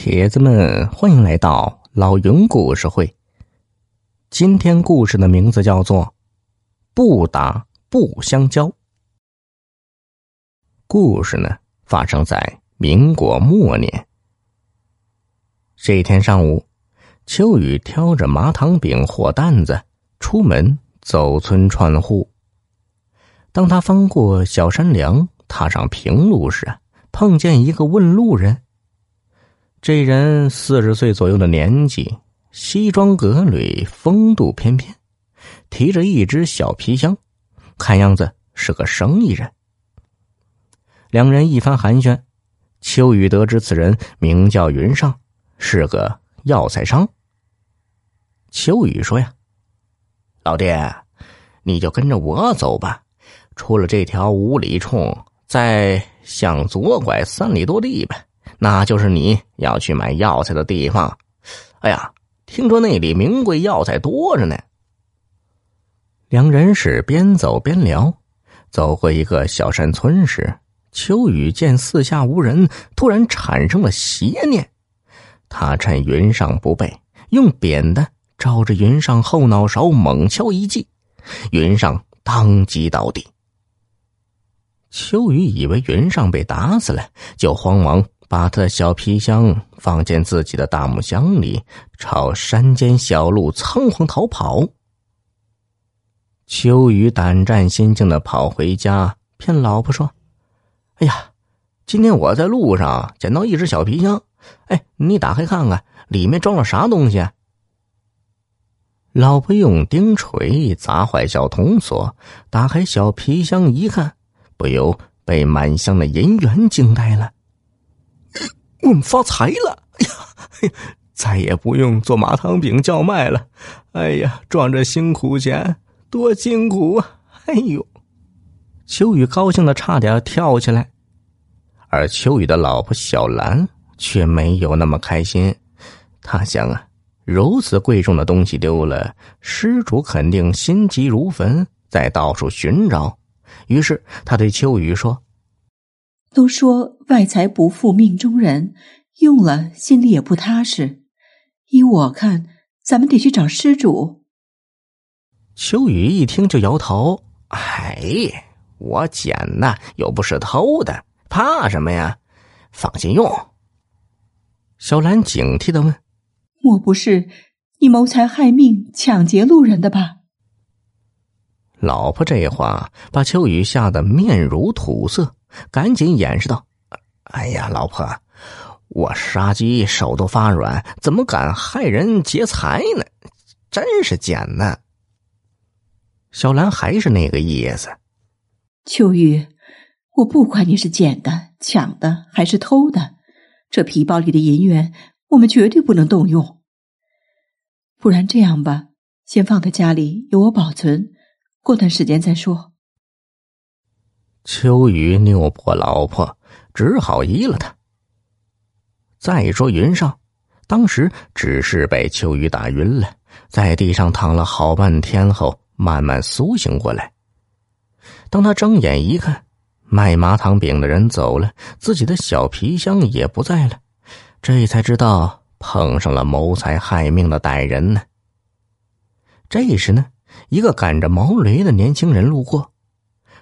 铁子们，欢迎来到老云故事会。今天故事的名字叫做《不打不相交》。故事呢，发生在民国末年。这天上午，秋雨挑着麻糖饼货担子出门走村串户。当他翻过小山梁，踏上平路时，碰见一个问路人。这人四十岁左右的年纪，西装革履，风度翩翩，提着一只小皮箱，看样子是个生意人。两人一番寒暄，秋雨得知此人名叫云上，是个药材商。秋雨说：“呀，老爹，你就跟着我走吧，出了这条五里冲，再向左拐三里多地呗。”那就是你要去买药材的地方。哎呀，听说那里名贵药材多着呢。两人是边走边聊，走过一个小山村时，秋雨见四下无人，突然产生了邪念。他趁云上不备，用扁担照着云上后脑勺猛敲一记，云上当即倒地。秋雨以为云上被打死了，就慌忙。把他的小皮箱放进自己的大木箱里，朝山间小路仓皇逃跑。秋雨胆战心惊的跑回家，骗老婆说：“哎呀，今天我在路上捡到一只小皮箱，哎，你打开看看，里面装了啥东西？”老婆用钉锤砸坏小铜锁，打开小皮箱一看，不由被满箱的银元惊呆了。我们发财了！哎呀，再也不用做麻糖饼叫卖了。哎呀，赚这辛苦钱多辛苦啊！哎呦，秋雨高兴的差点跳起来，而秋雨的老婆小兰却没有那么开心。他想啊，如此贵重的东西丢了，失主肯定心急如焚，在到处寻找。于是他对秋雨说。都说外财不富命中人，用了心里也不踏实。依我看，咱们得去找失主。秋雨一听就摇头：“哎，我捡的又不是偷的，怕什么呀？放心用。”小兰警惕的问：“莫不是你谋财害命、抢劫路人的吧？”老婆这话把秋雨吓得面如土色。赶紧掩饰道：“哎呀，老婆，我杀鸡手都发软，怎么敢害人劫财呢？真是捡的。”小兰还是那个意思。秋雨，我不管你是捡的、抢的还是偷的，这皮包里的银元我们绝对不能动用。不然这样吧，先放在家里，由我保存，过段时间再说。秋雨拗不过老婆，只好依了他。再说云上，当时只是被秋雨打晕了，在地上躺了好半天后，慢慢苏醒过来。当他睁眼一看，卖麻糖饼的人走了，自己的小皮箱也不在了，这才知道碰上了谋财害命的歹人呢。这时呢，一个赶着毛驴的年轻人路过。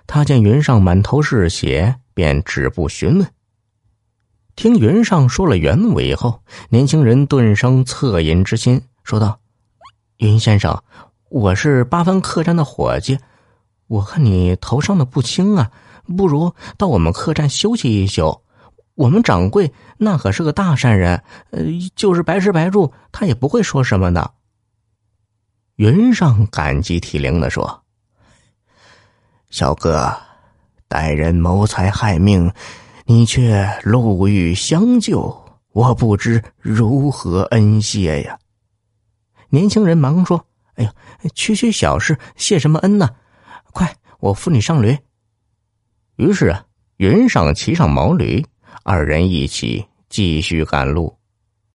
他见云上满头是血，便止步询问。听云上说了原委后，年轻人顿生恻隐之心，说道：“云先生，我是八番客栈的伙计，我看你头伤的不轻啊，不如到我们客栈休息一宿。我们掌柜那可是个大善人，呃，就是白吃白住，他也不会说什么的。”云上感激涕零的说。小哥，歹人谋财害命，你却路遇相救，我不知如何恩谢呀。年轻人忙说：“哎呦，区区小事，谢什么恩呢？快，我扶你上驴。”于是啊，云上骑上毛驴，二人一起继续赶路。